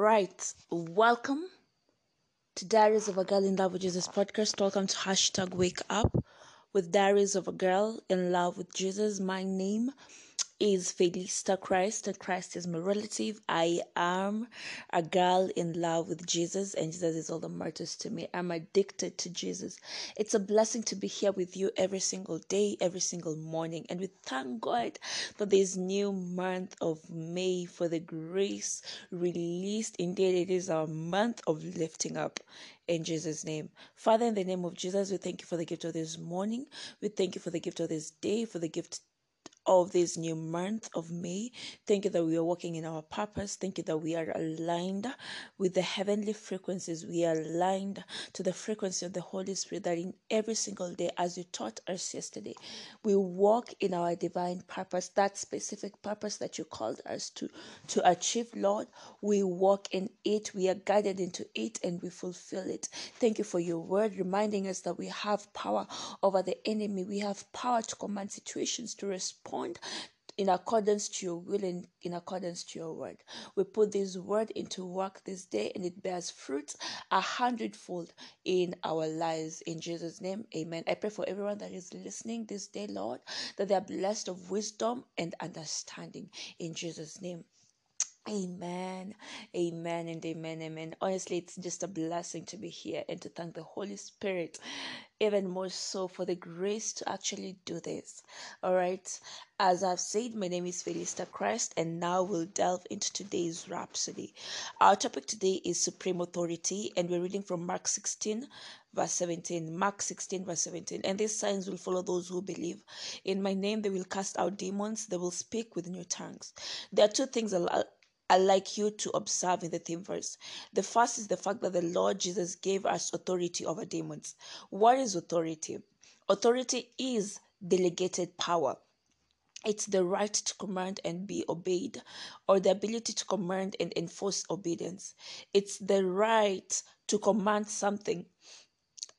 right, welcome to Diaries of a Girl in Love with Jesus podcast. Welcome to hashtag Wake Up with Diaries of a Girl in Love with Jesus. My name is Felista Christ, and Christ is my relative. I am a girl in love with Jesus, and Jesus is all that matters to me. I'm addicted to Jesus. It's a blessing to be here with you every single day, every single morning, and we thank God for this new month of May for the grace released. Indeed, it is our month of lifting up in Jesus' name. Father, in the name of Jesus, we thank you for the gift of this morning. We thank you for the gift of this day, for the gift of this new month of May. Thank you that we are walking in our purpose. Thank you that we are aligned with the heavenly frequencies. We are aligned to the frequency of the Holy Spirit that in every single day, as you taught us yesterday, we walk in our divine purpose, that specific purpose that you called us to, to achieve, Lord. We walk in it, we are guided into it, and we fulfill it. Thank you for your word reminding us that we have power over the enemy. We have power to command situations to respond in accordance to your will and in accordance to your word. We put this word into work this day and it bears fruit a hundredfold in our lives. In Jesus' name, amen. I pray for everyone that is listening this day, Lord, that they are blessed of wisdom and understanding. In Jesus' name. Amen, amen, and amen, amen. Honestly, it's just a blessing to be here and to thank the Holy Spirit, even more so for the grace to actually do this. All right, as I've said, my name is Felista Christ, and now we'll delve into today's rhapsody. Our topic today is supreme authority, and we're reading from Mark 16, verse 17 mark 16 verse 17 and these signs will follow those who believe in my name they will cast out demons they will speak with new tongues there are two things I like you to observe in the theme verse. The first is the fact that the Lord Jesus gave us authority over demons. What is authority? Authority is delegated power. It's the right to command and be obeyed, or the ability to command and enforce obedience. It's the right to command something,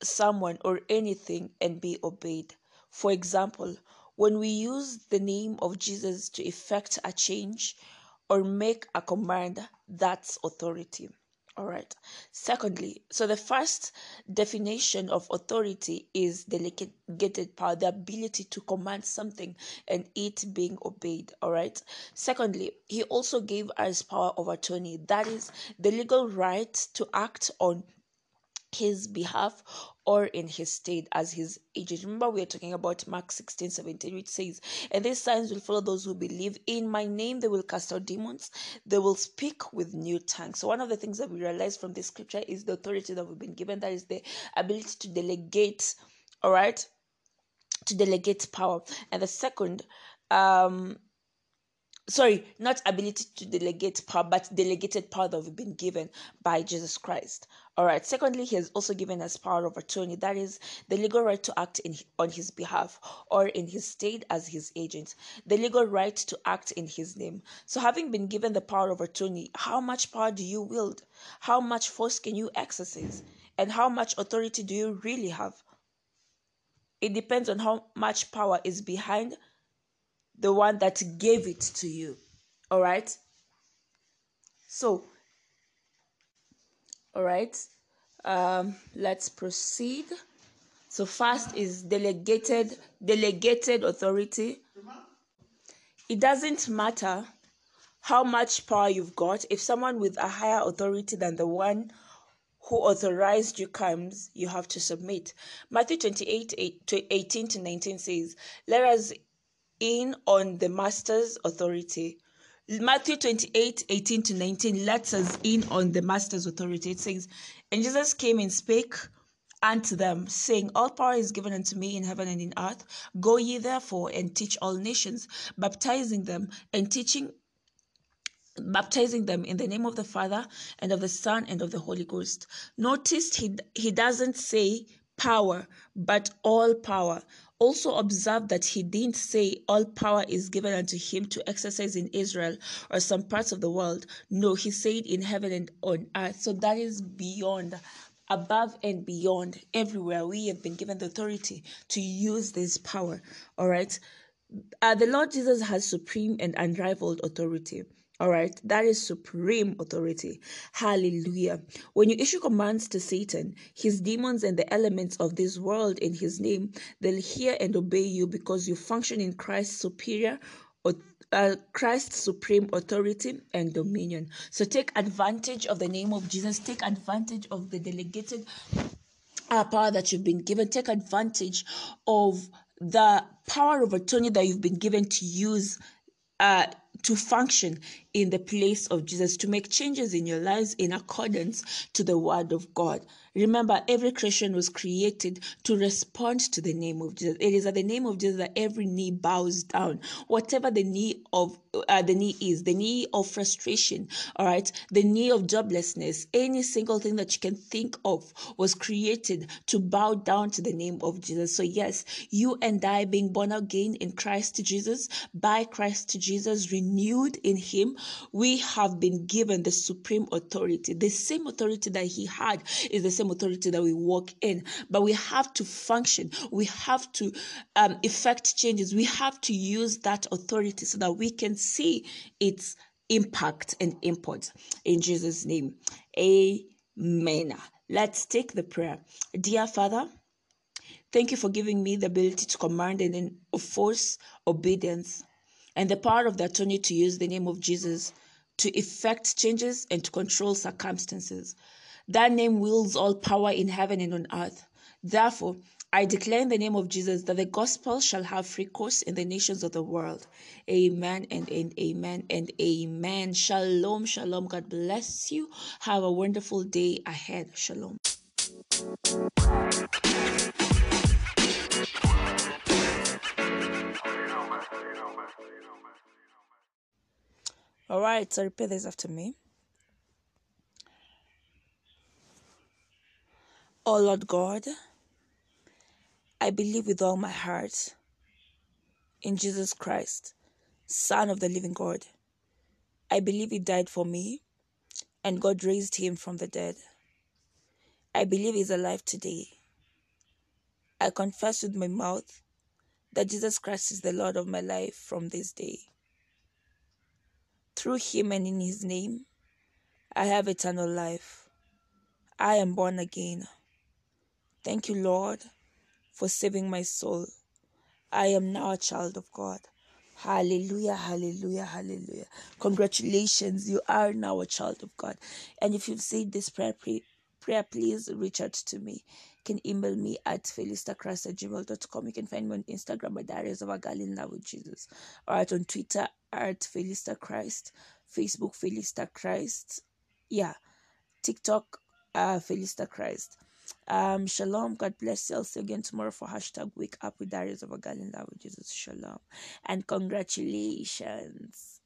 someone, or anything and be obeyed. For example, when we use the name of Jesus to effect a change, or make a command that's authority. All right. Secondly, so the first definition of authority is delegated power, the ability to command something and it being obeyed. All right. Secondly, he also gave us power of attorney, that is the legal right to act on his behalf or in his state as his agent. Remember, we are talking about Mark 16 17, which says, And these signs will follow those who believe. In my name, they will cast out demons, they will speak with new tongues. So, one of the things that we realize from this scripture is the authority that we've been given that is the ability to delegate, all right, to delegate power. And the second, um, sorry, not ability to delegate power, but delegated power that we've been given by Jesus Christ. All right. Secondly, he has also given us power of attorney, that is the legal right to act in on his behalf or in his state as his agent, the legal right to act in his name. So, having been given the power of attorney, how much power do you wield? How much force can you exercise? And how much authority do you really have? It depends on how much power is behind the one that gave it to you. All right. So, all right. Um, let's proceed. So, first is delegated delegated authority. It doesn't matter how much power you've got. If someone with a higher authority than the one who authorized you comes, you have to submit. Matthew 28 8 18 to 19 says, Let us in on the master's authority. Matthew 28 18 to 19 lets us in on the master's authority. It says, And Jesus came and spake unto them, saying, All power is given unto me in heaven and in earth. Go ye therefore and teach all nations, baptizing them and teaching baptizing them in the name of the Father and of the Son and of the Holy Ghost. Notice he he doesn't say power, but all power. Also observe that he didn't say all power is given unto him to exercise in Israel or some parts of the world. No, he said in heaven and on earth. So that is beyond above and beyond everywhere we have been given the authority to use this power all right uh, the lord jesus has supreme and unrivaled authority All right, that is supreme authority. Hallelujah. When you issue commands to Satan, his demons, and the elements of this world in his name, they'll hear and obey you because you function in Christ's superior uh, Christ's supreme authority and dominion. So take advantage of the name of Jesus. Take advantage of the delegated uh, power that you've been given. Take advantage of the power of attorney that you've been given to use uh, to function in the place of Jesus, to make changes in your lives in accordance to the word of God. Remember, every creation was created to respond to the name of Jesus. It is at the name of Jesus that every knee bows down. Whatever the knee of uh, the knee is, the knee of frustration, all right, the knee of joblessness, any single thing that you can think of was created to bow down to the name of Jesus. So yes, you and I being born again in Christ Jesus, by Christ Jesus, renewed in Him, we have been given the supreme authority. The same authority that He had is the same authority that we walk in. But we have to function, we have to um, effect changes, we have to use that authority so that we can see its impact and import. In Jesus' name, amen. Let's take the prayer. Dear Father, Thank you for giving me the ability to command and enforce obedience and the power of the attorney to use the name of Jesus to effect changes and to control circumstances. That name wields all power in heaven and on earth. Therefore, I declare in the name of Jesus that the gospel shall have free course in the nations of the world. Amen and, and amen and amen. Shalom, shalom. God bless you. Have a wonderful day ahead. Shalom. All right, so repeat this after me. Oh Lord God, I believe with all my heart in Jesus Christ, Son of the living God. I believe He died for me and God raised Him from the dead. I believe He's alive today. I confess with my mouth that Jesus Christ is the Lord of my life from this day. Through him and in his name, I have eternal life. I am born again. Thank you, Lord, for saving my soul. I am now a child of God. Hallelujah, hallelujah, hallelujah. Congratulations, you are now a child of God. And if you've said this prayer, pray, prayer please reach out to me. Can email me at felistachrist at gmail.com. You can find me on Instagram at Diaries of a Girl in Love with Jesus. Or on Twitter at Felista Christ, Facebook Felista Christ, yeah, TikTok uh, Felista Christ. Um, shalom. God bless you. I'll see you again tomorrow for hashtag Wake Up with Diaries of a Girl in Love with Jesus. Shalom and congratulations.